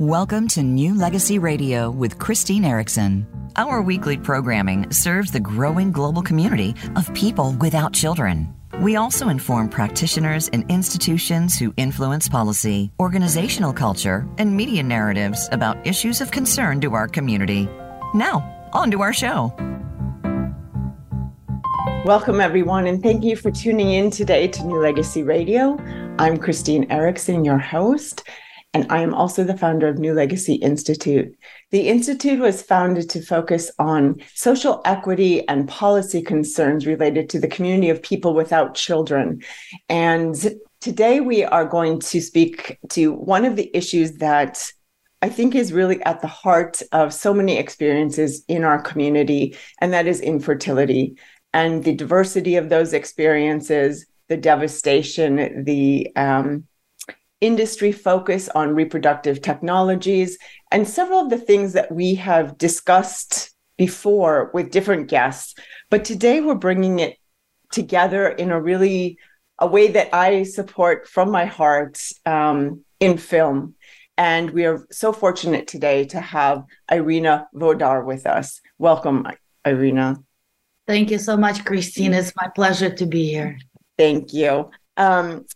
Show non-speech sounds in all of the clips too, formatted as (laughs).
Welcome to New Legacy Radio with Christine Erickson. Our weekly programming serves the growing global community of people without children. We also inform practitioners and institutions who influence policy, organizational culture, and media narratives about issues of concern to our community. Now, on to our show. Welcome, everyone, and thank you for tuning in today to New Legacy Radio. I'm Christine Erickson, your host, and I am also the founder of New Legacy Institute. The Institute was founded to focus on social equity and policy concerns related to the community of people without children. And today we are going to speak to one of the issues that I think is really at the heart of so many experiences in our community, and that is infertility and the diversity of those experiences, the devastation, the um, industry focus on reproductive technologies, and several of the things that we have discussed before with different guests. But today we're bringing it together in a really a way that I support from my heart um, in film. And we are so fortunate today to have Irina Vodar with us. Welcome, Irina. Thank you so much, Christine. It's my pleasure to be here. Thank you. Um,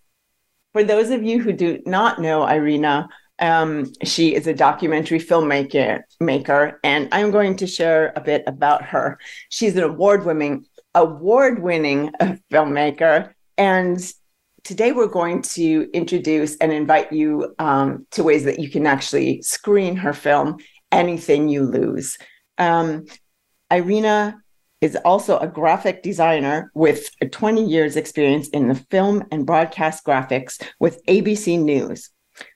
for those of you who do not know Irina, um, she is a documentary filmmaker, maker, and I'm going to share a bit about her. She's an award-winning award-winning filmmaker, and today we're going to introduce and invite you um, to ways that you can actually screen her film, "Anything You Lose." Um, Irina is also a graphic designer with 20 years experience in the film and broadcast graphics with ABC News.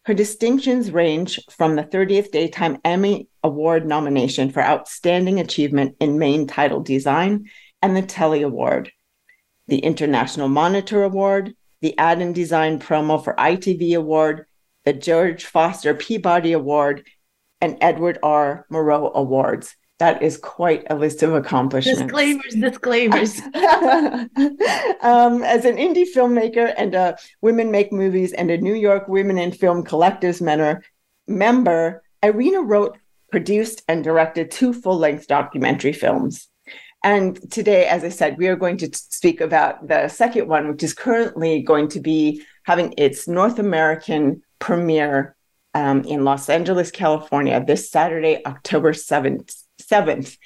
Her distinctions range from the 30th Daytime Emmy Award nomination for Outstanding Achievement in Main Title Design and the Telly Award, the International Monitor Award, the Ad and Design Promo for ITV Award, the George Foster Peabody Award, and Edward R. Murrow Awards that is quite a list of accomplishments. Disclaimers, disclaimers. (laughs) um, as an indie filmmaker and a Women Make Movies and a New York Women in Film Collectives member, member, Irina wrote, produced, and directed two full length documentary films. And today, as I said, we are going to speak about the second one, which is currently going to be having its North American premiere um, in Los Angeles, California, this Saturday, October 7th. 7th.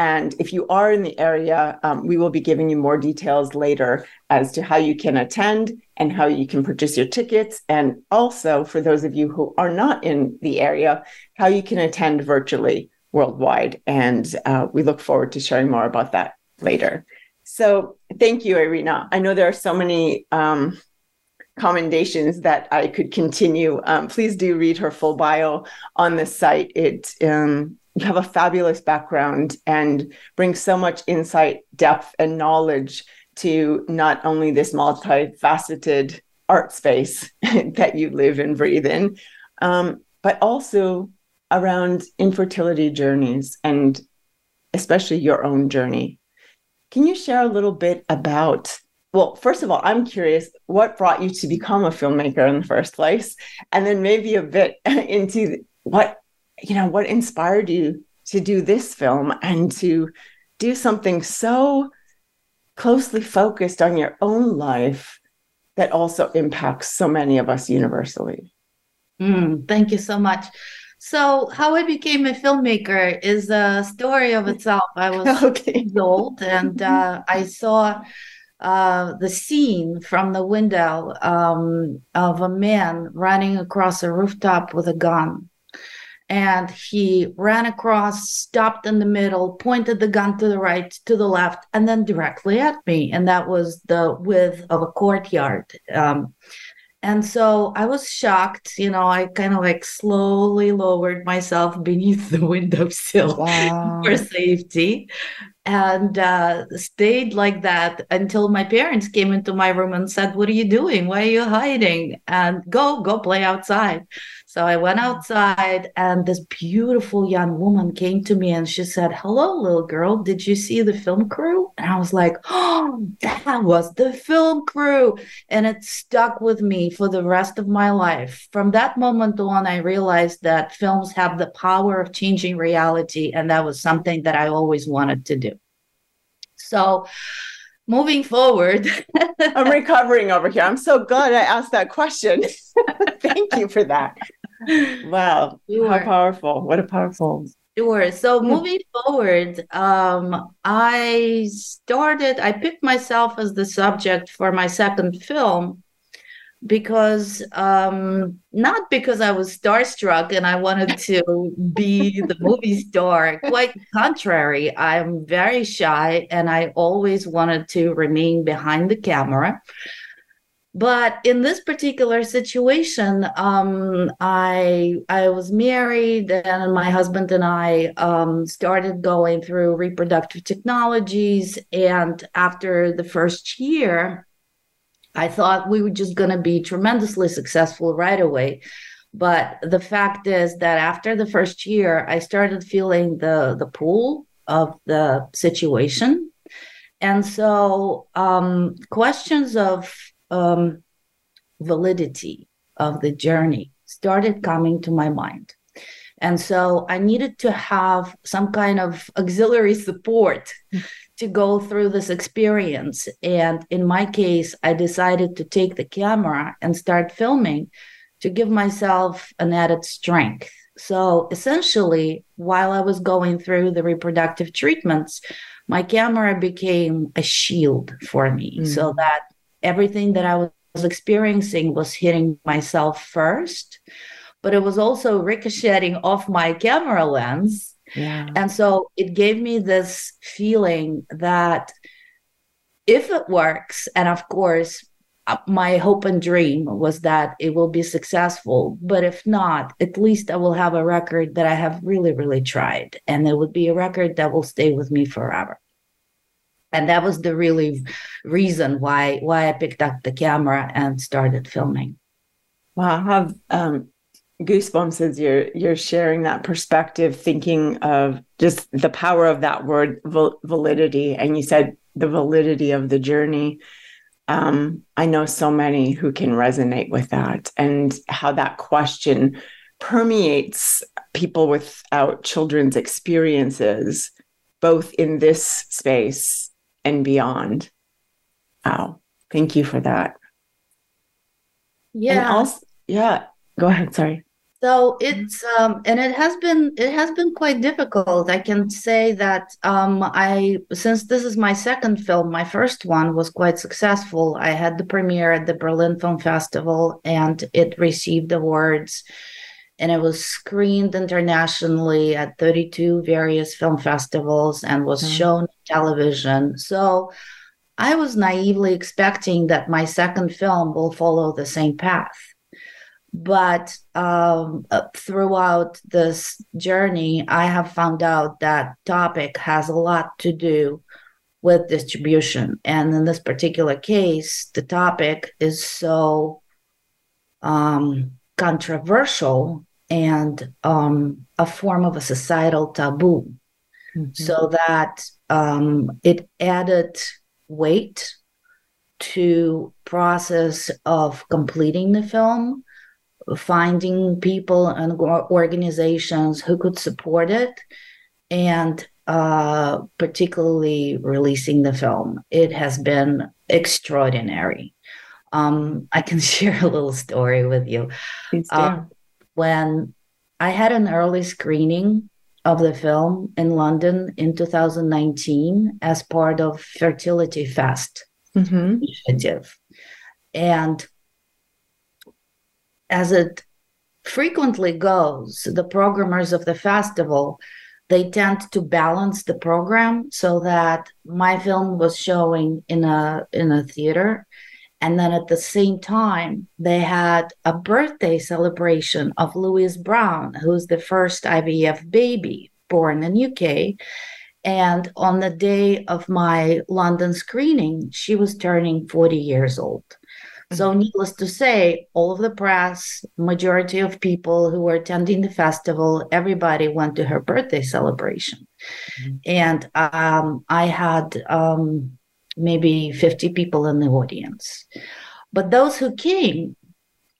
And if you are in the area, um, we will be giving you more details later as to how you can attend and how you can purchase your tickets. And also, for those of you who are not in the area, how you can attend virtually worldwide. And uh, we look forward to sharing more about that later. So, thank you, Irina. I know there are so many um, commendations that I could continue. Um, please do read her full bio on the site. It um, you have a fabulous background and bring so much insight, depth, and knowledge to not only this multifaceted art space (laughs) that you live and breathe in, um, but also around infertility journeys and especially your own journey. Can you share a little bit about? Well, first of all, I'm curious what brought you to become a filmmaker in the first place, and then maybe a bit (laughs) into what you know, what inspired you to do this film and to do something so closely focused on your own life that also impacts so many of us universally? Mm, thank you so much. So, how I became a filmmaker is a story of itself. I was (laughs) okay. old and uh, I saw uh, the scene from the window um, of a man running across a rooftop with a gun and he ran across, stopped in the middle, pointed the gun to the right, to the left, and then directly at me. And that was the width of a courtyard. Um, and so I was shocked. You know, I kind of like slowly lowered myself beneath the windowsill (laughs) wow. for safety. and uh, stayed like that until my parents came into my room and said, "What are you doing? Why are you hiding? And go, go play outside." So I went mm-hmm. outside, and this beautiful young woman came to me and she said, Hello, little girl. Did you see the film crew? And I was like, Oh, that was the film crew. And it stuck with me for the rest of my life. From that moment on, I realized that films have the power of changing reality. And that was something that I always wanted to do. So, moving forward. I'm recovering over here. I'm so (laughs) glad I asked that question. (laughs) Thank you for that. Wow. Sure. How powerful. What a powerful. Sure. So moving forward, um, I started, I picked myself as the subject for my second film because um not because i was starstruck and i wanted to be the movie star quite contrary i'm very shy and i always wanted to remain behind the camera but in this particular situation um, i i was married and my husband and i um, started going through reproductive technologies. And after the first year i thought we were just going to be tremendously successful right away. But the fact is that after the first year i started feeling the the pull of the situation. And so um, questions of um, validity of the journey started coming to my mind. And so I needed to have some kind of auxiliary support to go through this experience. And in my case, I decided to take the camera and start filming to give myself an added strength. So essentially, while I was going through the reproductive treatments, my camera became a shield for me mm. so that everything that I was experiencing was hitting myself first, but it was also ricocheting off my camera lens. Yeah. And so it gave me this feeling that if it works, and of course, uh, my hope and dream was that it will be successful. But if not, at least I will have a record that I have really, really tried. And it would be a record that will stay with me forever and that was the really reason why why I picked up the camera and started filming. Wow, I have um, goosebumps as you're you're sharing that perspective, thinking of just the power of that word validity, and you said the validity of the journey. Um, I know so many who can resonate with that, and how that question permeates people without children's experiences, both in this space and beyond. Wow. Thank you for that. Yeah. And also, yeah. Go ahead. Sorry. So it's um, and it has been it has been quite difficult. I can say that um, I since this is my second film, my first one was quite successful. I had the premiere at the Berlin Film Festival, and it received awards, and it was screened internationally at 32 various film festivals and was mm-hmm. shown on television. So I was naively expecting that my second film will follow the same path. But um, throughout this journey, I have found out that topic has a lot to do with distribution. And in this particular case, the topic is so um, controversial and um, a form of a societal taboo. Mm-hmm. So that um, it added weight to process of completing the film finding people and organizations who could support it and uh, particularly releasing the film it has been extraordinary um, i can (laughs) share a little story with you uh, when i had an early screening of the film in London in 2019 as part of Fertility Fest mm-hmm. initiative. And as it frequently goes, the programmers of the festival they tend to balance the program so that my film was showing in a in a theater and then at the same time, they had a birthday celebration of Louise Brown, who's the first IVF baby born in UK. And on the day of my London screening, she was turning 40 years old. So, mm-hmm. needless to say, all of the press, majority of people who were attending the festival, everybody went to her birthday celebration. Mm-hmm. And um, I had um, maybe 50 people in the audience. But those who came,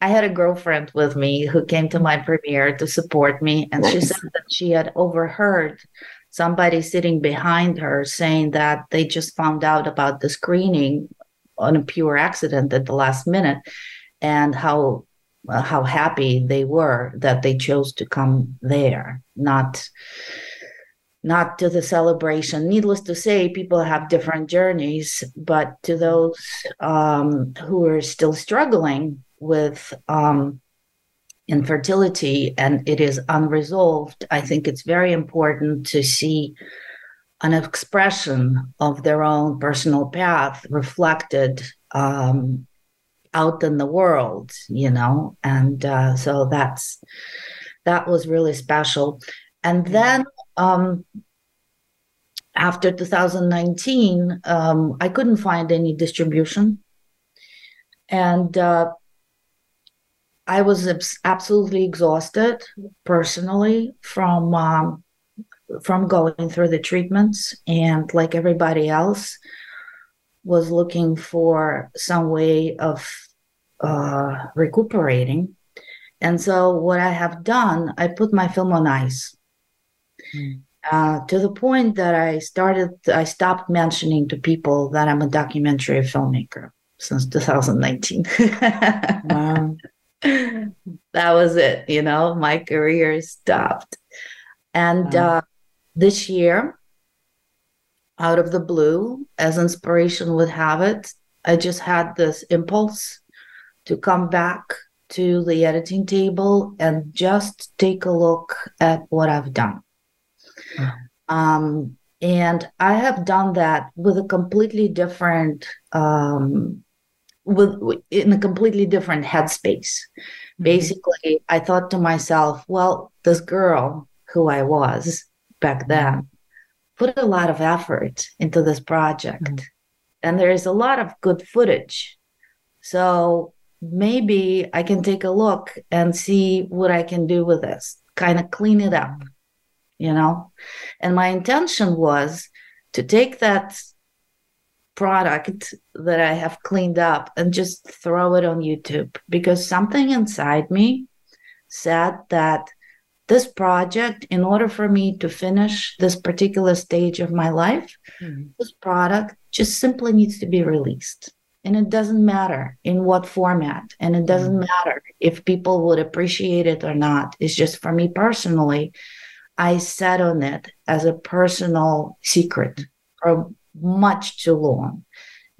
I had a girlfriend with me who came to my premiere to support me. And she said that she had overheard somebody sitting behind her saying that they just found out about the screening on a pure accident at the last minute and how uh, how happy they were that they chose to come there not not to the celebration needless to say people have different journeys but to those um, who are still struggling with um, infertility and it is unresolved i think it's very important to see an expression of their own personal path reflected um, out in the world, you know, and uh, so that's that was really special. And then um, after 2019, um, I couldn't find any distribution, and uh, I was absolutely exhausted personally from um, from going through the treatments. And like everybody else was looking for some way of uh, recuperating. And so what i have done i put my film on ice mm. uh, to the point that i started i stopped mentioning to people that i'm a documentary filmmaker since 2019 wow (laughs) that was it you know my career stopped and wow. uh, this year, out of the blue, as inspiration would have it, I just had this impulse to come back to the editing table and just take a look at what I've done. Um, and I have done that with a completely different, um, with in a completely different headspace. Mm-hmm. Basically, I thought to myself, well, this girl who I was back then put a lot of effort into this project mm-hmm. and there is a lot of good footage so maybe i can take a look and see what i can do with this kind of clean it up you know and my intention was to take that product that i have cleaned up and just throw it on youtube because something inside me said that this project, in order for me to finish this particular stage of my life, mm-hmm. this product just simply needs to be released. And it doesn't matter in what format, and it doesn't mm-hmm. matter if people would appreciate it or not. It's just for me personally, I sat on it as a personal secret for much too long.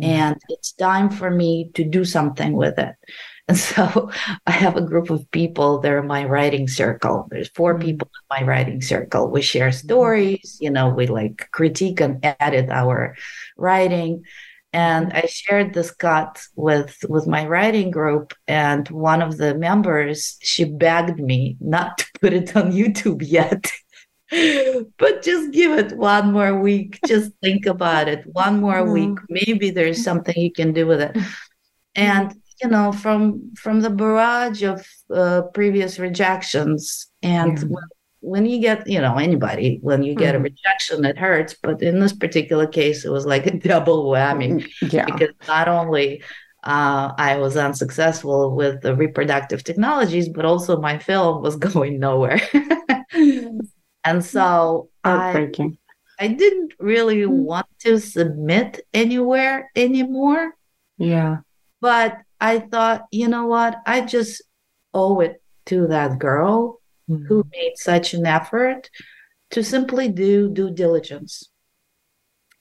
Mm-hmm. And it's time for me to do something with it. (laughs) And so I have a group of people, they're my writing circle. There's four mm-hmm. people in my writing circle. We share mm-hmm. stories, you know, we like critique and edit our writing. And. I shared this cut with with my writing group, and one of the members she begged me not to put it on (laughs) YouTube yet. (laughs) but just give it one more week. Just think about it. One more week. Maybe there's something you can do with it. And you know from from the barrage of uh, previous rejections and yeah. when, when, you get you know anybody when you get mm-hmm. a rejection it hurts but in this particular case it was like a (laughs) double whammy mm, yeah. because not only uh, I was unsuccessful with the reproductive technologies, but also my film was (laughs) going nowhere. And so I, I didn't really mm. want to submit anywhere anymore. Yeah. But I thought, you know what? I just owe it to that girl mm-hmm. who made such an effort to simply do due diligence.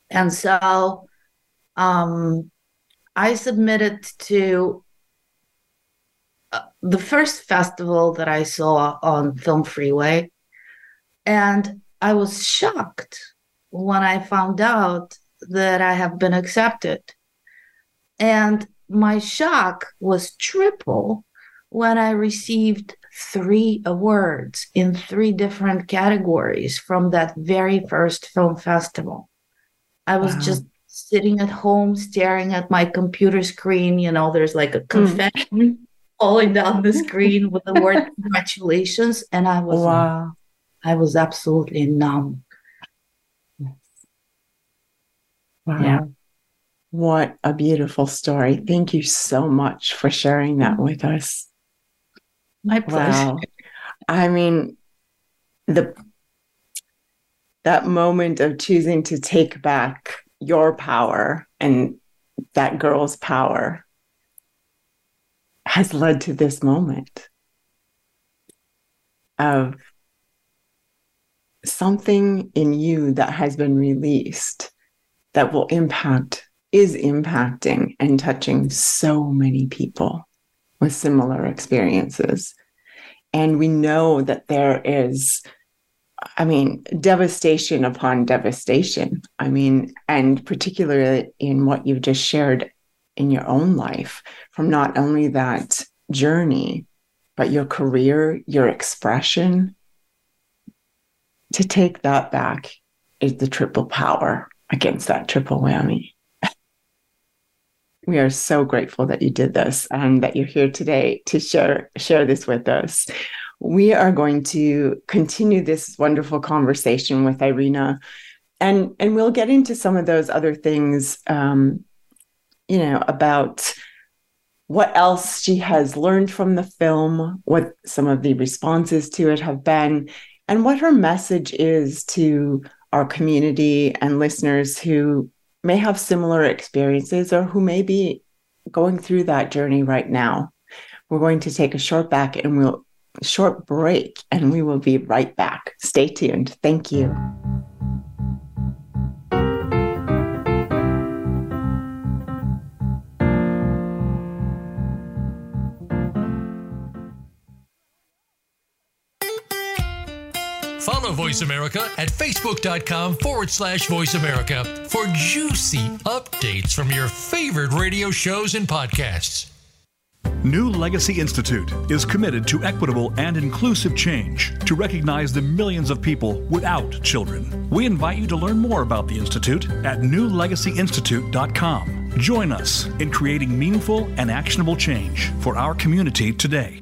And so um, I submitted to uh, the first festival that I saw on Film Freeway. And I was shocked when I found out that I have been accepted. And my shock was triple when I received three awards in three different categories from that very first film festival. I was wow. just sitting at home staring at my computer screen. You know, there's like a hmm. confetti mm. (laughs) falling down the screen with the word (laughs) congratulations. And I was wow. I was absolutely numb. Wow. Yeah. What a beautiful story. Thank you so much for sharing that mm. with us. My pleasure. Wow. I mean, the that moment of choosing to take back your power and that girl's power has led to this moment of something in you that has been released that will impact, is impacting and touching so many people with similar experiences. And we know that there is, I mean, devastation upon devastation. I mean, and particularly in what you've just shared in your own life from not only that journey, but your career, your expression. To take that back is the triple power against that triple whammy. (laughs) we are so grateful that you did this and that you're here today to share share this with us. We are going to continue this wonderful conversation with Irina, and and we'll get into some of those other things, um, you know, about what else she has learned from the film, what some of the responses to it have been, and what her message is to our community and listeners who may have similar experiences or who may be going through that journey right now. We're going to take a short back and we'll short break and we will be right back. Stay tuned. Thank you. Voice America at facebook.com forward slash voice America for juicy updates from your favorite radio shows and podcasts. New Legacy Institute is committed to equitable and inclusive change to recognize the millions of people without children. We invite you to learn more about the Institute at newlegacyinstitute.com. Join us in creating meaningful and actionable change for our community today.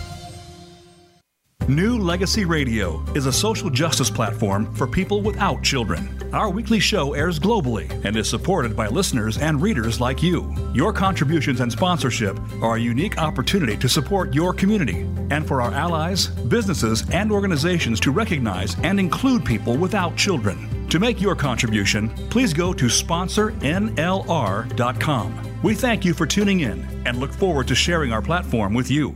New Legacy Radio is a social justice platform for people without children. Our weekly show airs globally and is supported by listeners and readers like you. Your contributions and sponsorship are a unique opportunity to support your community and for our allies, businesses, and organizations to recognize and include people without children. To make your contribution, please go to sponsornlr.com. We thank you for tuning in and look forward to sharing our platform with you.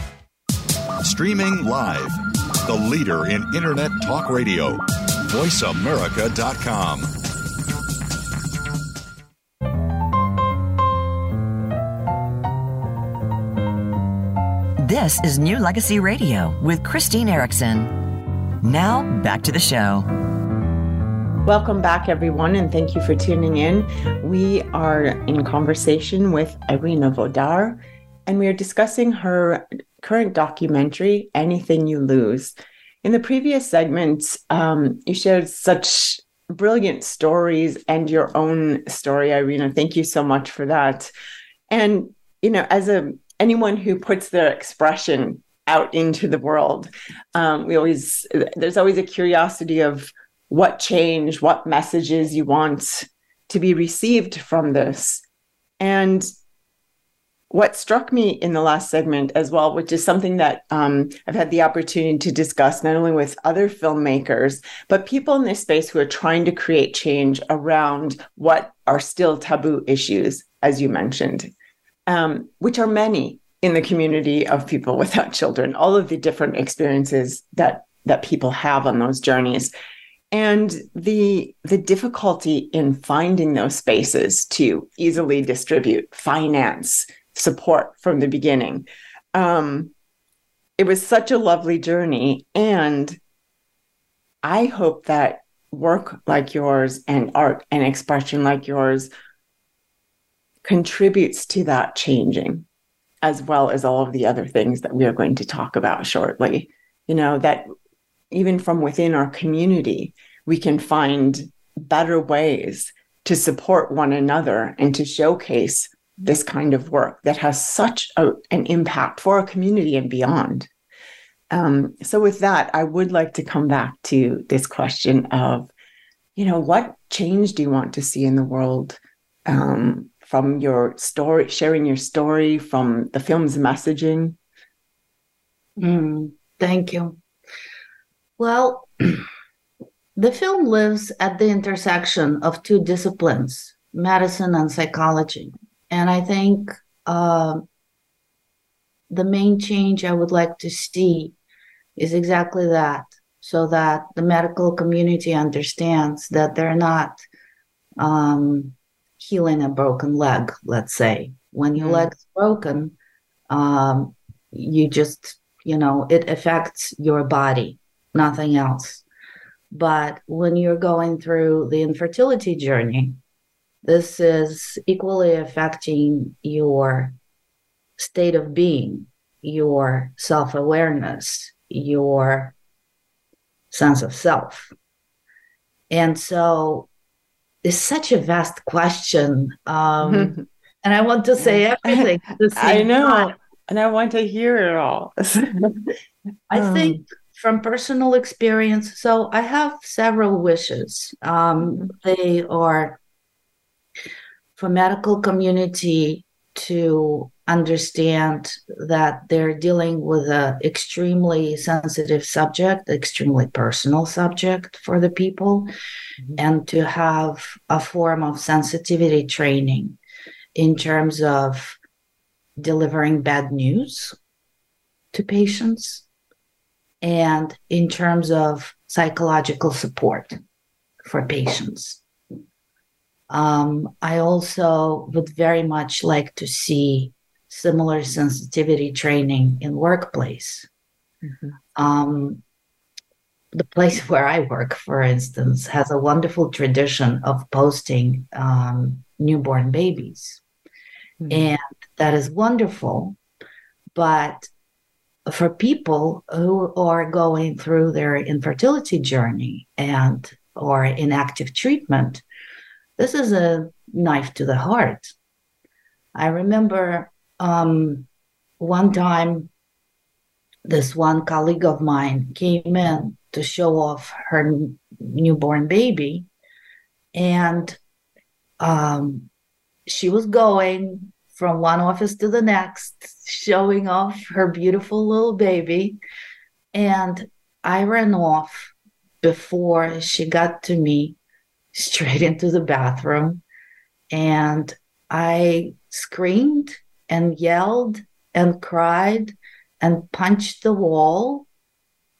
Streaming live. The leader in Internet talk radio. VoiceAmerica.com. This is New Legacy Radio with Christine Erickson. Now, back to the show. Welcome back, everyone, and thank you for tuning in. We are in conversation with Irina Vodar, and we are discussing her current documentary, Anything You Lose. In the previous segments, um, you shared such brilliant stories and your own story, Irina. Thank you so much for that. And you know, as a anyone who puts their expression out into the world. Um, we always there's always a curiosity of what change, what messages you want to be received from this. And what struck me in the last segment as well, which is something that um, I've had the opportunity to discuss not only with other filmmakers, but people in this space who are trying to create change around what are still taboo issues, as you mentioned, um, which are many in the community of people (laughs) without children, all of the different experiences that that people have on those journeys and the the difficulty in finding those spaces to easily distribute finance support from the beginning. Um, it was such a lovely journey. And I hope that work like yours and art and expression like yours contributes to that changing, as well as all of the other things that we are going to talk about shortly. You know, that even from within our community, we can find better ways to support one another and to showcase this kind of work that has such a, an impact for a community and beyond. Um, so, with that, I would like to come back to this question of, you know, what change do you want to see in the world um, from your story, sharing your story, from the film's messaging? Mm, thank you. Well, (clears throat) the film lives at the intersection of two disciplines medicine and psychology. And I think uh, the main change I would like to see is exactly that, so that the medical community understands that they're not um, healing a broken leg, let's say. When your mm. leg's broken, um, you just, you know, it affects your body, nothing else. But when you're going through the infertility journey, this is equally affecting your state of being, your self awareness, your sense of self. And so it's such a vast question. Um, (laughs) and I want to say (laughs) everything. I know. Time. And I want to hear it all. (laughs) I um, think from personal experience, so I have several wishes. Um, they are for medical community to understand that they're dealing with an extremely sensitive subject, extremely personal subject for the people, mm-hmm. and to have a form of sensitivity training in terms of delivering bad news to patients and in terms of psychological support for patients. Um, I also would very much like to see similar sensitivity training in workplace. Mm-hmm. Um, the place (laughs) where I work, for instance, has a wonderful tradition of posting um, newborn babies. Mm-hmm. And that is wonderful. But for people who are going through their infertility journey and or in active treatment, this is a knife to the heart. I remember um, one time this one colleague of mine came in to show off her newborn baby and um, she was going from one office to the next showing off her beautiful little baby and i ran off before she got to me straight into the bathroom and I screamed and yelled and cried and punched the wall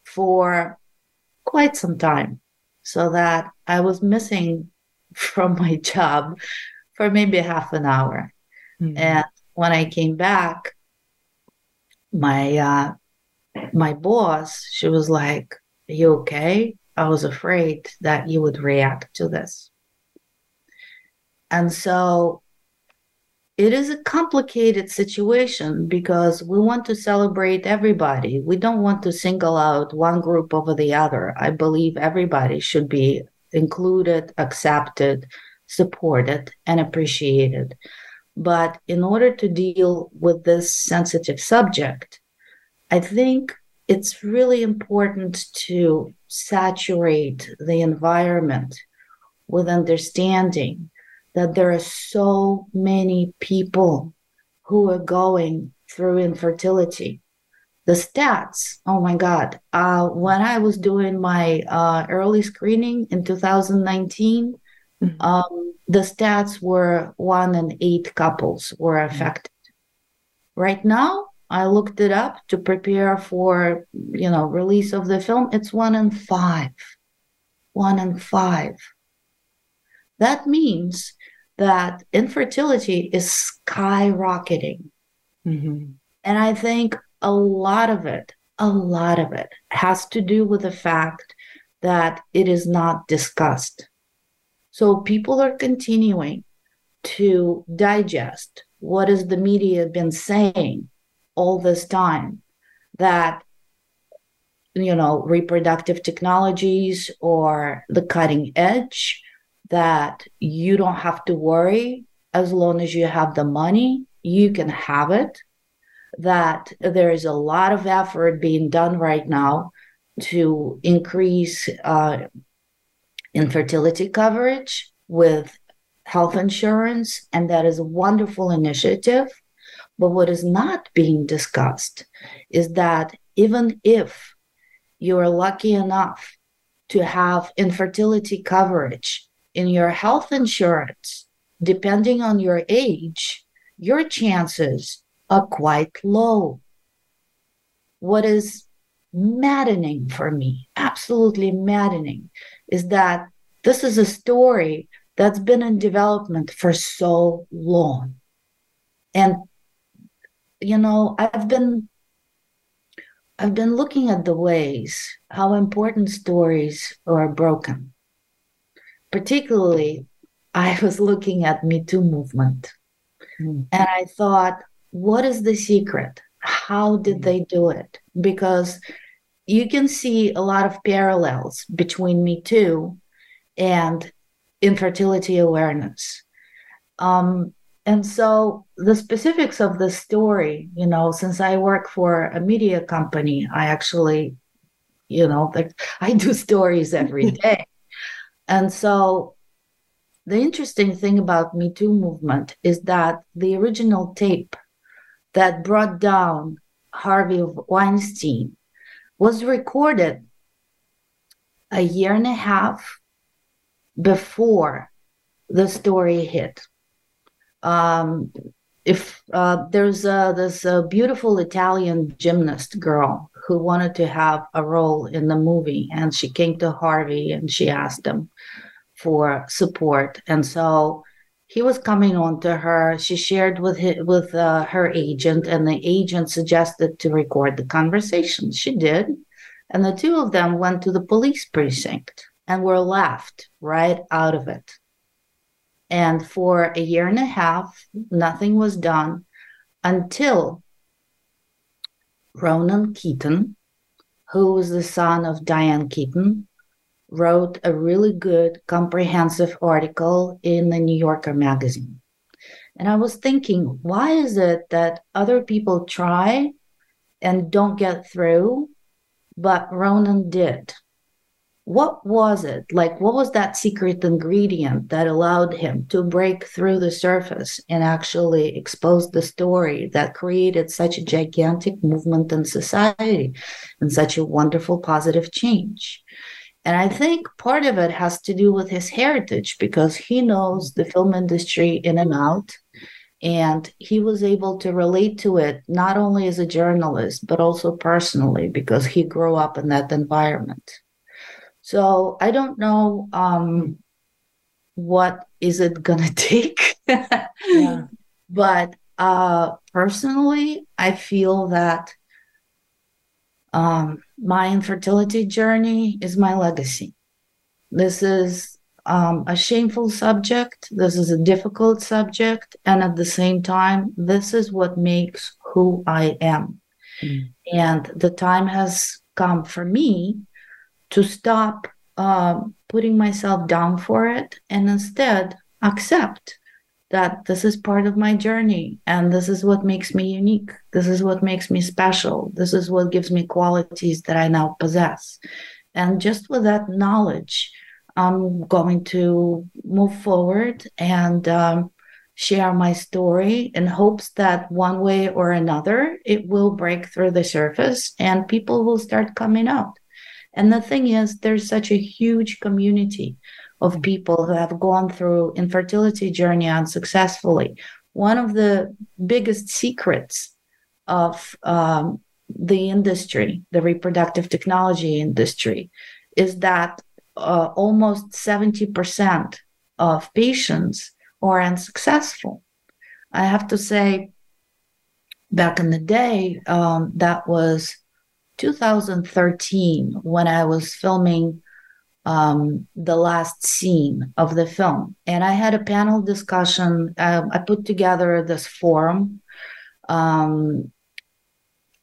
for quite some time so that I was missing (laughs) from my job for maybe half an hour. Mm-hmm. And when I came back, my uh, my boss, she was like, Are you okay? I was afraid that you would react to this. And so it is a complicated situation because we want to celebrate everybody. We don't want to single out one group over the other. I believe everybody should be included, accepted, supported, and appreciated. But in order to deal with this sensitive subject, I think it's really important to saturate the environment with understanding that there are so many people who are going through infertility. The stats, oh my God. Uh, when I was doing my uh, early screening in 2019, mm-hmm. um, the stats were one in eight couples were affected. Right now, I looked it up to prepare for, you know, release of the film. It's one in five. One in five. That means that infertility is skyrocketing. Mm-hmm. And I think a lot of it, a lot of it has to do with the fact that it is not discussed. So people are continuing to digest what has the media been saying all this time that you know reproductive technologies or the cutting edge that you don't have to worry as long as you have the money, you can have it. That there is a lot of effort being done right now to increase uh, infertility coverage with health insurance, and that is a wonderful initiative. But what is not being discussed is that even if you're lucky enough to have infertility coverage in your health insurance, depending on your age, your chances are quite low. What is maddening for me, absolutely maddening, is that this is a story that's been in development for so long. And you know, I've been I've been looking at the ways how important stories are broken particularly I (laughs) was looking at Me Too movement. Mm. And I thought, what is the secret? How did mm. they do it? Because you can see a lot of parallels between Me Too and infertility awareness. Um, and so the specifics of the story, you know, since I work for a media company, I actually, you know, like (laughs) I do stories every (laughs) day. And so the interesting thing about Me Too movement is that the original tape that brought down Harvey Weinstein was recorded a year and a half before the story hit. Um, if uh, there's a, this beautiful Italian gymnast girl who wanted to have a role in the movie, and she came to Harvey and she asked him for support, and so he was coming on to her. She shared with his, with uh, her agent, and the agent suggested to record the conversation. She did, and the two of them went to the police precinct and were laughed right out of it. And for a year and a half, nothing was done until Ronan Keaton, who was the son of Diane Keaton, wrote a really good, comprehensive article in the New Yorker magazine. And I was thinking, why is it that other people try and don't get through, but Ronan did? What was it? Like what was that secret ingredient that allowed him to break through the surface and actually expose the story that created such a gigantic movement in society and such a wonderful positive change? And i think part of it has to do with his heritage because he knows the film industry in and out and he was able to relate to it not only as a journalist but also personally because he grew up in that environment so I don't know um, what is it gonna (laughs) take. yeah. But uh, personally, I feel that um, my infertility journey is my legacy. This is um, a shameful subject. This is a difficult subject. And at the same time, this is what makes who I am. Mm. And the time has come for me to stop um, putting myself down for it and instead accept that this is part of my journey and this is what makes me unique. This is what makes me special. This is what gives me qualities that I now possess. And just with that knowledge, I'm going to move forward and um, share my story in hopes that one way or another it will break through the surface and people will start coming out. And the thing is, there's such a huge community of people who have gone through infertility journey unsuccessfully. One of the biggest secrets of um, the industry, the reproductive technology industry, is that uh, almost 70% of patients are unsuccessful. I have to say, back in the day, um, that was 2013 when I was filming um, the last scene of the film. And I had a panel discussion. Um, I put together this forum um,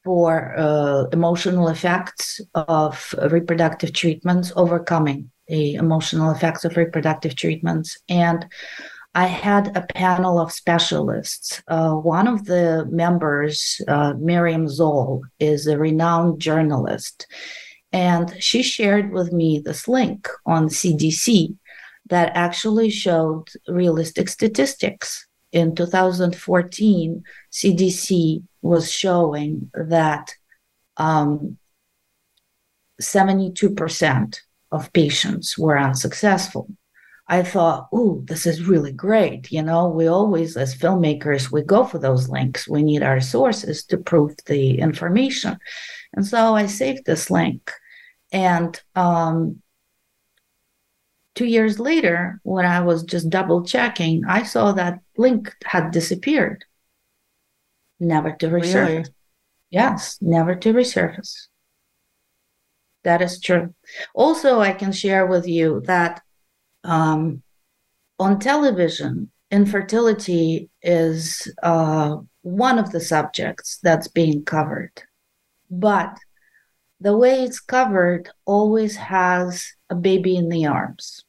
for uh, emotional effects of reproductive treatments, overcoming the emotional effects of reproductive treatments. And I had a panel of specialists. Uh, one of the members, uh, Miriam Zoll, is a renowned journalist. And she shared with me this link on CDC that actually showed realistic statistics. In 2014, CDC was showing that um, 72% of patients were unsuccessful. I thought, oh, this is really great. You know, we always, as filmmakers, we go for those links. We need our sources to prove the information. And so I saved this link. And um, two years later, when I was just double checking, I saw that link had disappeared, never to resurface. Really? Yes, never to resurface. That is true. Also, I can share with you that um, on television, infertility is uh, one of the subjects that's being covered. But the way it's covered always has a baby in the arms.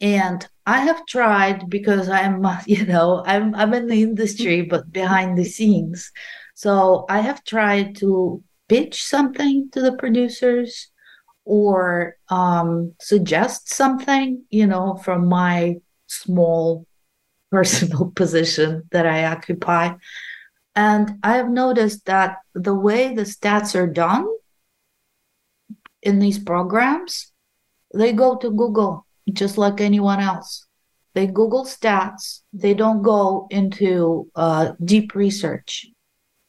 And I have tried because I'm, (laughs) you know, I'm I'm in the industry, but behind the scenes. So I have tried to pitch something to the producers or um, suggest something, you know, from my small (laughs) personal position that I occupy. And I have noticed that the way the stats are done in these programs, they go to Google just like anyone else. They Google stats, they don't go into uh, deep research.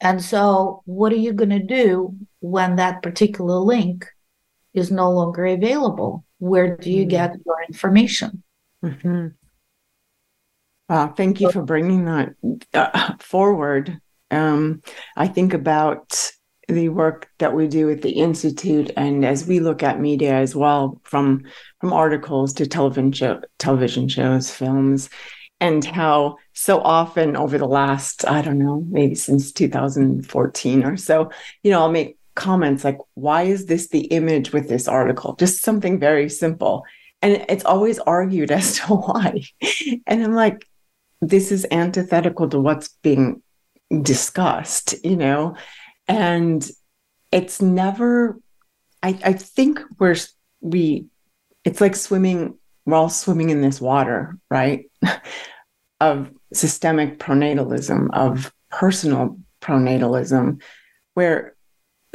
And so, what are you going to do when that particular link is no longer available? Where do you mm-hmm. get your information? Mm-hmm. Wow, thank you for bringing that uh, forward. Um, I think about the work that we do at the institute and as we look at media as well from from articles to television show, television shows films and how so often over the last i don't know maybe since 2014 or so you know i'll make comments like why is this the image with this article? Just something very simple. And it's always argued (laughs) as to why. And i'm like this is antithetical to what's being discussed you know? And it's never I, I think we're we it's like swimming we're all swimming in this water right? (laughs) Of systemic pronatalism of personal pronatalism where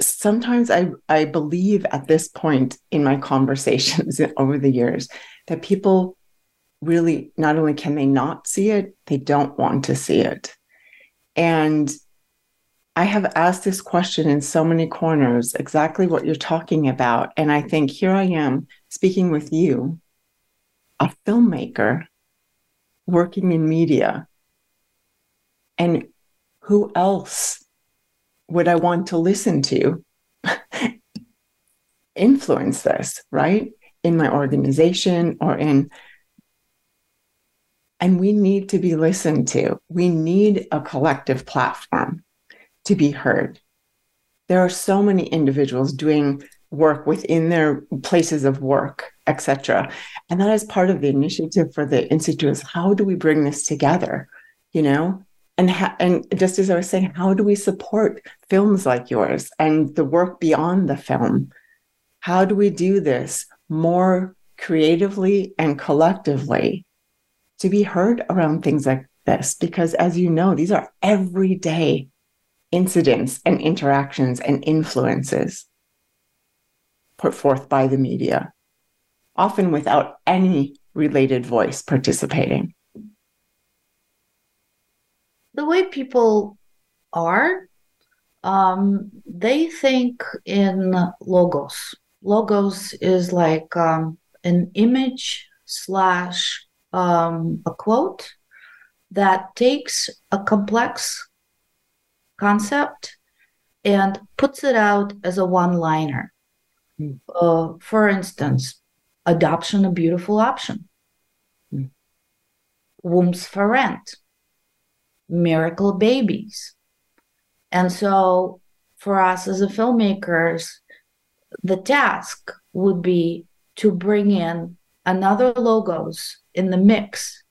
sometimes I, I believe at this point in my conversations (laughs) over the years that people really not only can they not see it they don't want to see it and I have asked this question in so many corners, exactly what you're talking about. And I think here I am speaking with you, a filmmaker working in media. And who else would I want to listen to (laughs) influence this, right? In my organization or in. And we need to be listened to. We need a collective platform to be heard. There are so many individuals doing work within their places of work, etc. And that is part of the initiative for the institute is how do we bring this together, you know? And ha- and just as I was saying, how do we support films like yours and the work beyond the film? How do we do this more creatively and collectively to be heard around things like this? Because as you know, these are everyday incidents and interactions and influences put forth by the media, often without any related voice participating. The way people are, um, they think in logos. Logos is like um, an image slash um, a quote that takes a complex concept and puts it out as a one liner. Mm. Uh, for instance, adoption a beautiful option, mm. wombs for rent, miracle babies. And so, for us as a filmmakers, the task would be to bring in another logos in the mix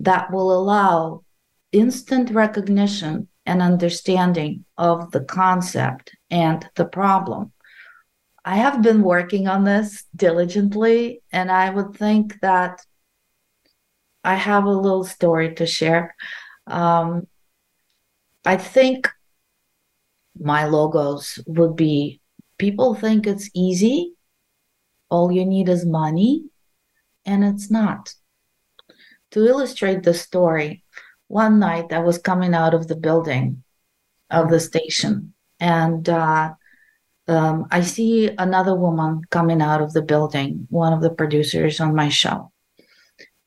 that will allow instant recognition and understanding of the concept and the problem. I have been working on this diligently, and I would think that I have a little story to share. Um, I think my logos would be people think it's easy, all you need is money, and it's not. To illustrate the story, one night I was coming out of the building of the station, and uh, um, I see another woman coming out of the building, one of the producers on my show.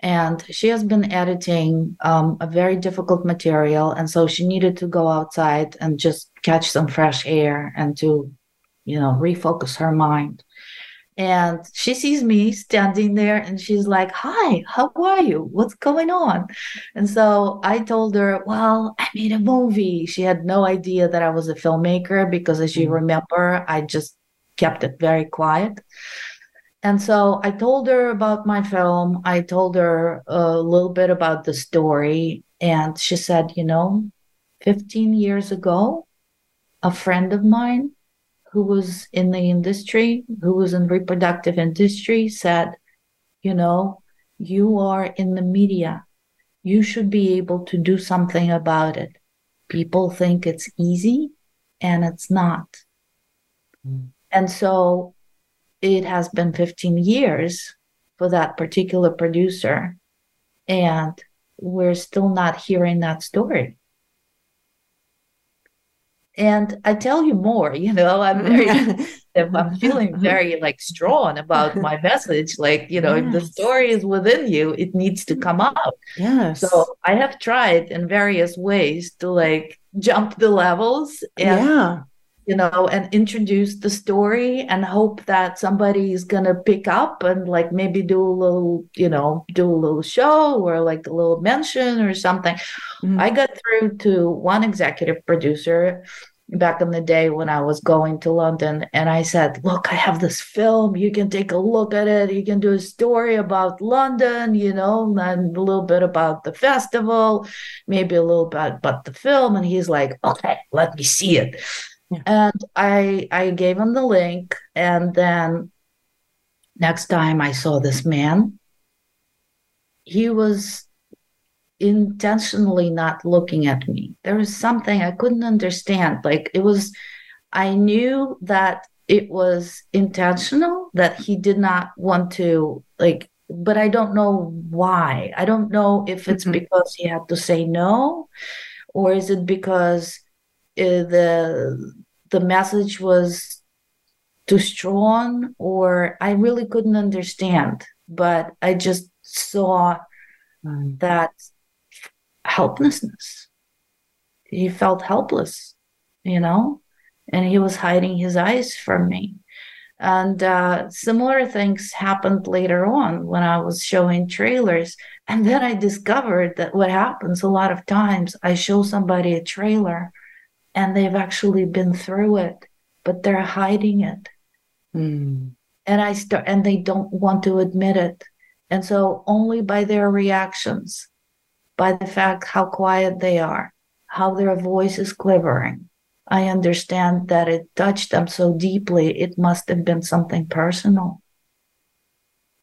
And she has been editing um, a very difficult material. And so she needed to go outside and just catch some fresh air and to, you know, refocus her mind. And she sees me standing there and she's like, Hi, how are you? What's going on? And so I told her, Well, I made a movie. She had no idea that I was a filmmaker because, as you mm. remember, I just kept it very quiet. And so I told her about my film. I told her a little bit about the story. And she said, You know, 15 years ago, a friend of mine who was in the industry, who was in reproductive industry, said, you know, you are in the media. You should be able to do something about it. People think it's easy and it's not. Mm. And so it has been 15 years for that particular producer. And we're still not hearing that story and I tell you more, you know, I'm very, (laughs) (laughs) I'm feeling very like strong about my (laughs) message. Like, you know, yes. if the story is within you, it needs to come out. Yes. So I have tried in various ways to like jump the levels and, yeah. You know, and introduce the story and hope that somebody is going to pick up and like maybe do a little, you know, do a little show or like a little mention or something. Mm-hmm. I got through to one executive producer back in the day when I was going to London. And I said, Look, I have this film. You can take a look at it. You can do a story about London, you know, and a little bit about the festival, maybe a little bit about the film. And he's like, Okay, let me see it. Yeah. And I I gave him the link. And then next time I saw this man, he was intentionally not looking at me. There was something I couldn't understand. Like it was, I knew that it was intentional, that he did not want to, like, but I don't know why. I don't know if it's mm-hmm. because he had to say no, or is it because uh, the the message was too strong, or I really couldn't understand. But I just saw mm. that helplessness. He felt helpless, you know, and he was hiding his eyes from me. And uh, similar things happened later on when I was showing trailers. And then I discovered that what happens a lot of times, I show somebody a trailer and they've actually been through it, but they're hiding it. Mm. And I start, and they don't want to admit it. And so only by their reactions, by the fact how quiet they are, how their voice is quivering, I understand that it touched them so deeply. It must have been something personal.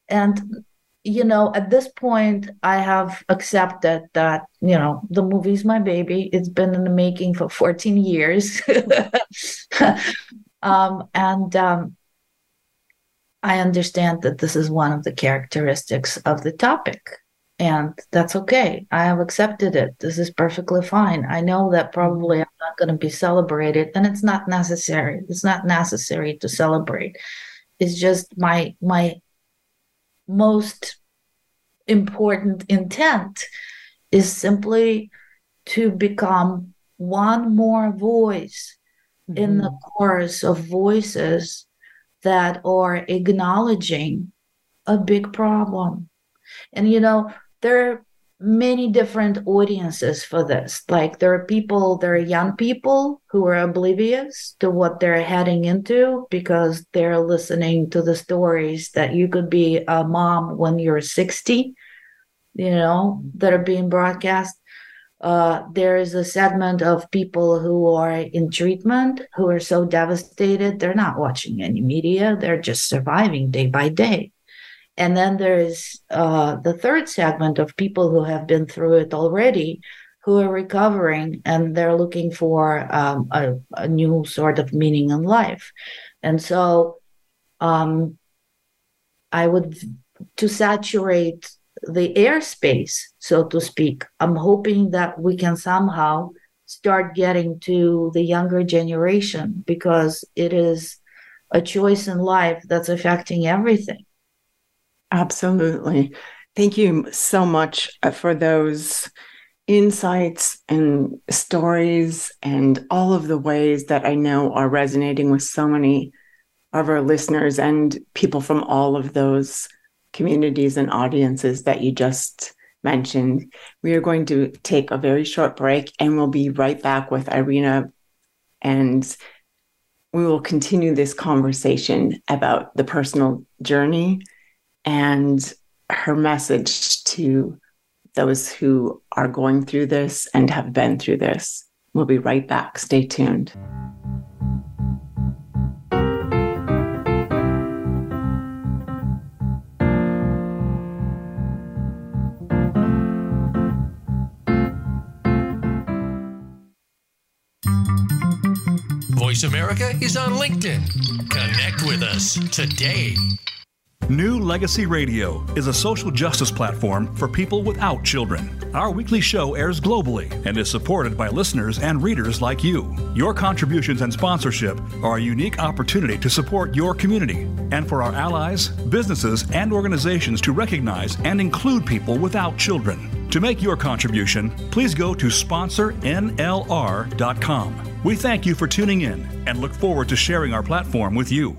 And you know, at this point, I have accepted that, you know, the movie's my baby. It's been in the making for 14 years. (laughs) um, and um, I understand that this is one of the characteristics of the topic. And that's okay. I have accepted it. This is perfectly fine. I know that probably I'm not going to be celebrated, and it's not necessary. It's not necessary to celebrate. It's just my my most important intent is simply to become one more voice mm-hmm. in the chorus of voices that are acknowledging a big problem. And you know, there are many different audiences for this. Like there are people, there are young people who are oblivious to what they're heading into because they're listening to the stories that you could be a mom when you're 60, you know, that are being broadcast. Uh, there is a segment of people who are in treatment who are so devastated they're not watching any media they're just surviving day by day and then there is uh, the third segment of people who have been through it already, who are recovering and they're looking for um, a, a, new sort of meaning in life. And so um, I would, to saturate the airspace, so to speak, I'm hoping that we can somehow start getting to the younger generation because it is a choice in life that's affecting everything Absolutely. Thank you so much uh, for those insights and stories and all of the ways that I know are resonating with so many of our listeners and people from all of those communities and audiences that you just mentioned. We are going to take a very short break and we'll be right back with Irina and we will continue this conversation about the personal journey and her message to those who are going through this and have been through this. We'll be right back. Stay tuned. Voice America is on LinkedIn. Connect with us today. New Legacy Radio is a social justice platform for people without children. Our weekly show airs globally and is supported by listeners and readers like you. Your contributions and sponsorship are a unique opportunity to support your community and for our allies, businesses, and organizations to recognize and include people without children. To make your contribution, please go to sponsornlr.com. We thank you for tuning in and look forward to sharing our platform with you.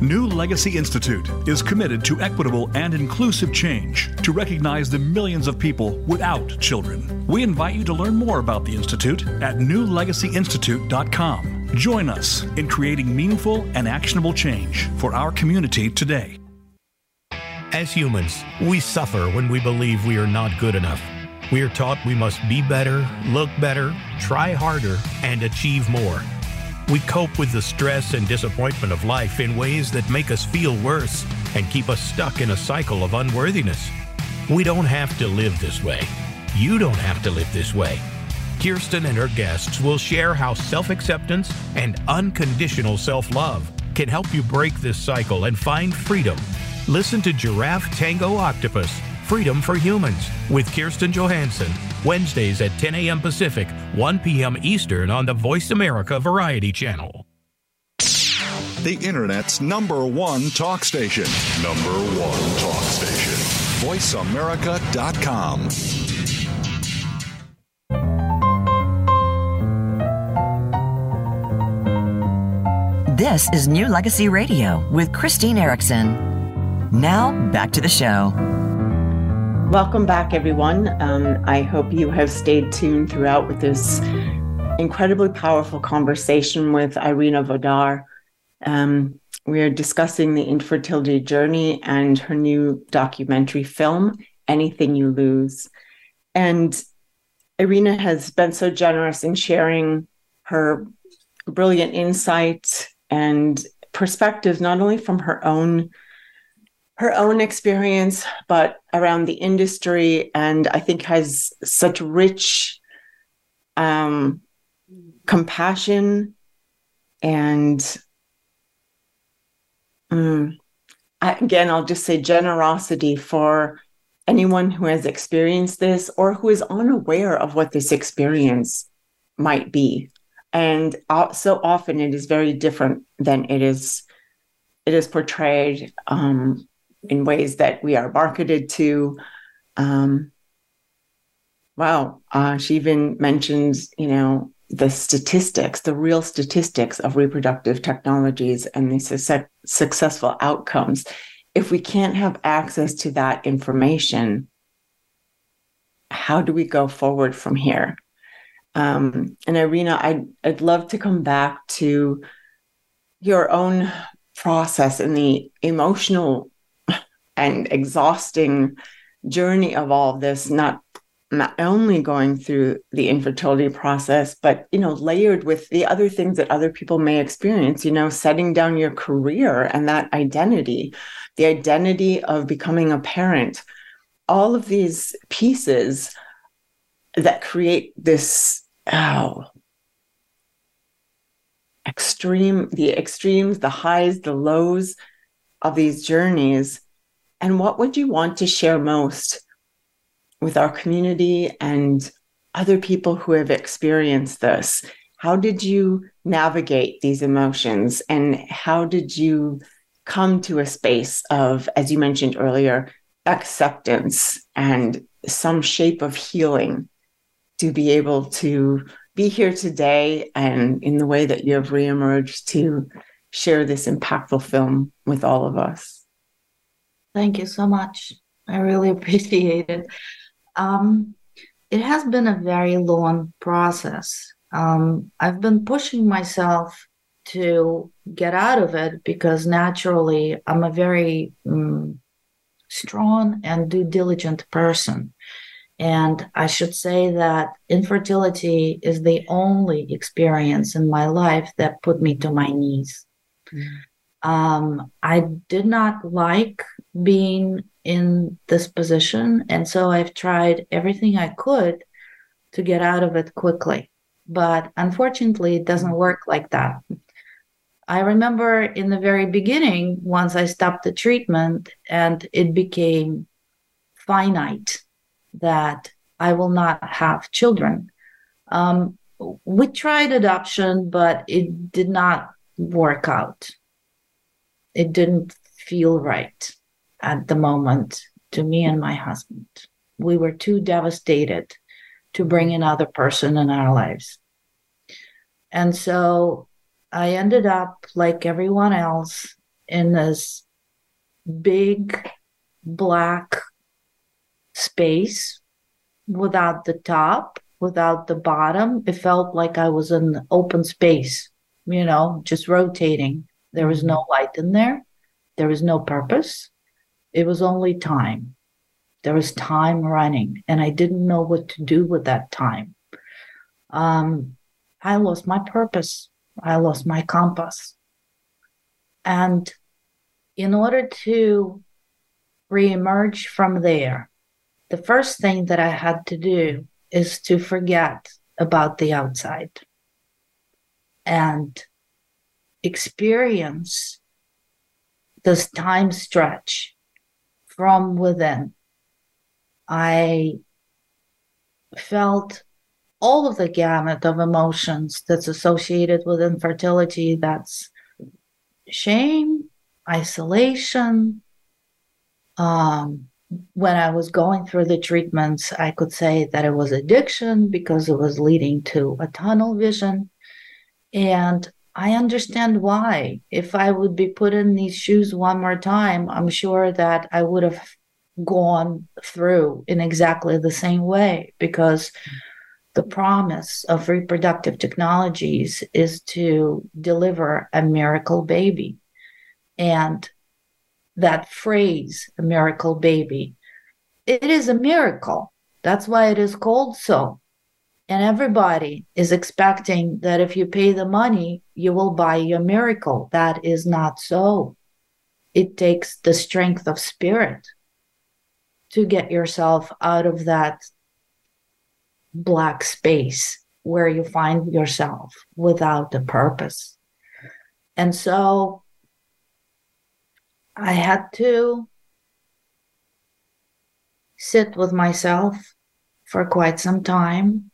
New Legacy Institute is committed to equitable and inclusive change to recognize the millions of people without children. We invite you to learn more about the Institute at newlegacyinstitute.com. Join us in creating meaningful and actionable change for our community today. As humans, we suffer when we believe we are not good enough. We are taught we must be better, look better, try harder, and achieve more. We cope with the stress and disappointment of life in ways that make us feel worse and keep us stuck in a cycle of unworthiness. We don't have to live this way. You don't have to live this way. Kirsten and her guests will share how self acceptance and unconditional self love can help you break this cycle and find freedom. Listen to Giraffe Tango Octopus Freedom for Humans with Kirsten Johansson Wednesdays at 10 a.m. Pacific, 1 p.m. Eastern on the Voice America Variety Channel. the Internet's number one talk station. Number one talk station. VoiceAmerica.com. This is New Legacy Radio with Christine Erickson. Now, back to the show. Welcome back, everyone. Um, I hope you have stayed tuned throughout with this incredibly powerful conversation with Irina Vodar. Um, we are discussing the infertility journey and her new documentary film, Anything You Lose. And Irina has been so generous in sharing her brilliant insights and perspectives, not only from her own her own experience, but around the industry, and I think has such rich um, compassion and um, again, I'll just say generosity for anyone who has experienced this or who is unaware of what this experience might be. And so often it is very different than it is it is portrayed um, in ways that we are marketed to. Um, wow, uh, she even mentions, you know, the statistics, the real statistics of reproductive technologies and the su- successful outcomes. If we can't have access to that information, how do we go forward from here? Um, and Irina, I'd, I'd love to come back to your own process and the emotional and exhausting journey of all of this, not not only going through the infertility process, but you know, layered with the other things that other people may experience, you know, setting down your career and that identity, the identity of becoming a parent, all of these pieces that create this oh extreme the extremes the highs the lows of these journeys and what would you want to share most with our community and other people who have experienced this? How did you navigate these emotions and how did you come to a space of, as you mentioned earlier, acceptance and some shape of healing to be able to be here today and in the way that you have reemerged to share this impactful film with all of us? Thank you so much. I really (laughs) appreciate it. Um, it has been a very long process. Um, I've been pushing myself to get out of it because naturally I'm a very um, strong and due diligent person. And I should say that infertility is the only experience in my life that put me to my knees. Mm. Um, I did not like being in this position. And so I've tried everything I could to get out of it quickly. But unfortunately, it doesn't work like that. I remember in the very beginning, once I stopped the treatment and it became finite that I will not have children. Um, we tried adoption, but it did not work out. It didn't feel right at the moment to me and my husband. We were too devastated to bring another person in our lives. And so I ended up, like everyone else, in this big black space without the top, without the bottom. It felt like I was in open space, you know, just rotating. There was no light in there, there was no purpose. It was only time. There was time running, and I didn't know what to do with that time. Um, I lost my purpose. I lost my compass. And in order to reemerge from there, the first thing that I had to do is to forget about the outside and experience this time stretch from within. I felt all of the gamut of emotions that's associated with infertility that's shame, isolation. Um, when I was going through the treatments, I could say that it was addiction because it was leading to a tunnel vision. And I understand why. If I would be put in these shoes one more time, I'm sure that I would have gone through in exactly the same way because the promise of reproductive technologies is to deliver a miracle baby. And that phrase, a miracle baby, it is a miracle. That's why it is called so. And everybody is expecting that if you pay the money, you will buy your miracle. That is not so. It takes the strength of spirit to get yourself out of that black space where you find yourself without a purpose. And so I had to sit with myself for quite some time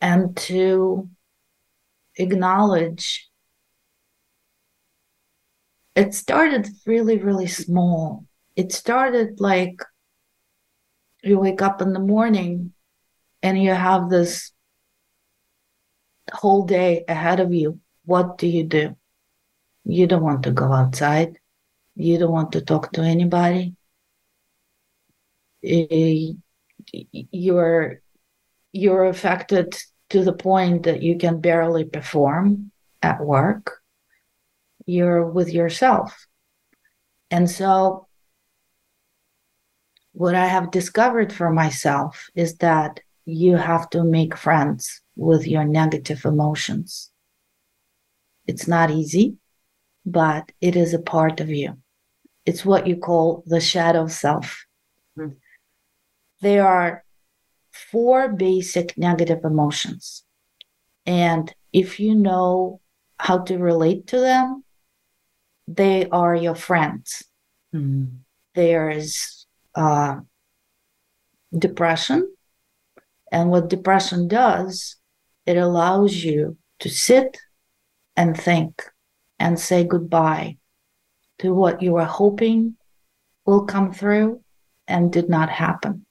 and to acknowledge it started really, really small. It started like you wake up in the morning and you have this whole day ahead of you. What do you do? You don't want to go outside. You don't want to talk to anybody. Eh, you're you're affected to the point that you can barely perform at work. You're with yourself. And so what I have discovered for myself is that you have to make friends with your negative emotions. It's not easy but it is a part of you. It's what you call the shadow self. Mm-hmm. There are four basic negative emotions. And if you know how to relate to them, they are your friends. Mm-hmm. There's uh, depression. And what depression does, it allows you to sit and think and say goodbye to what you were hoping will come through and did not happen.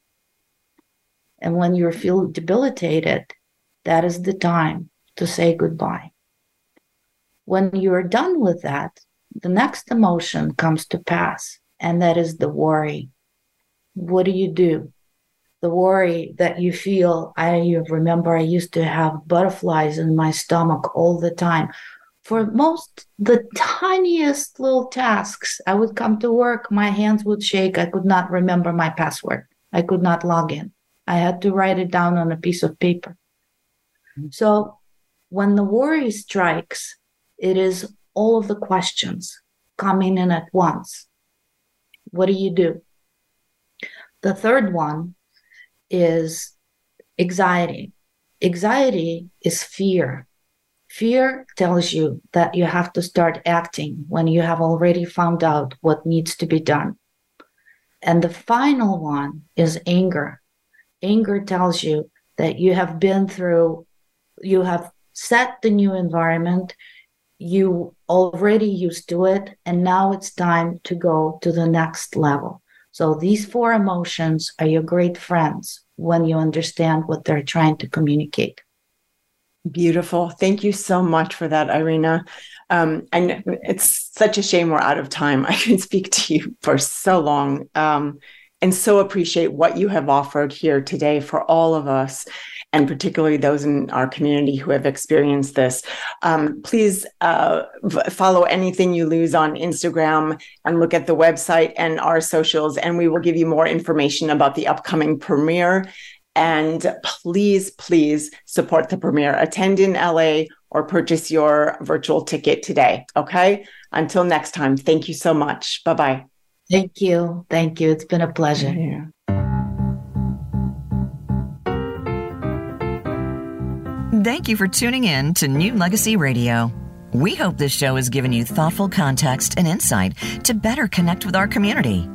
And when you feel debilitated, that is the time to say goodbye. When you're done with that, the next emotion comes to pass, and that is the worry. What do you do? The worry that you feel. I remember I used to have butterflies in my stomach all the time for most the tiniest little tasks i would come to work my hands would shake i could not remember my password i could not log in i had to write it down on a piece of paper. Mm-hmm. So when the worry strikes it is all of the questions coming in at once. What do you do? The third one is anxiety. Anxiety is fear. Fear tells you that you have to start acting when you have already found out what needs to be done. And the final one is anger. Anger tells you that you have been through, you have set the new environment, you already used to it, and now it's time to go to the next level. So these four emotions are your great friends when you understand what they're trying to communicate. Beautiful. Thank you so much for that, Irina. Um, and it's such a shame we're out of time. (laughs) I can speak to you for so long um, and so appreciate what you have offered here today for all of us, and particularly those in our community who have experienced this. Um, please uh, follow anything you lose on Instagram and look at the website and our socials, and we will give you more information about the upcoming premiere and please, please support the premiere. Attend in LA or purchase your virtual ticket today. Okay. Until next time, thank you so much. Bye bye. Thank you. Thank you. It's been a pleasure. Yeah. Thank you for tuning in to New Legacy Radio. We hope this show has given you thoughtful context and insight to better connect with our community.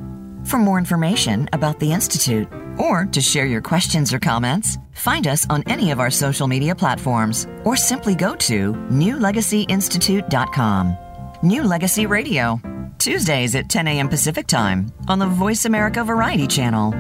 For more information about the Institute or to share your questions or comments, find us on any of our social media platforms or simply go to newlegacyinstitute.com. New Legacy Radio. Tuesdays at 10 a.m. Pacific Time on the Voice America Variety Channel.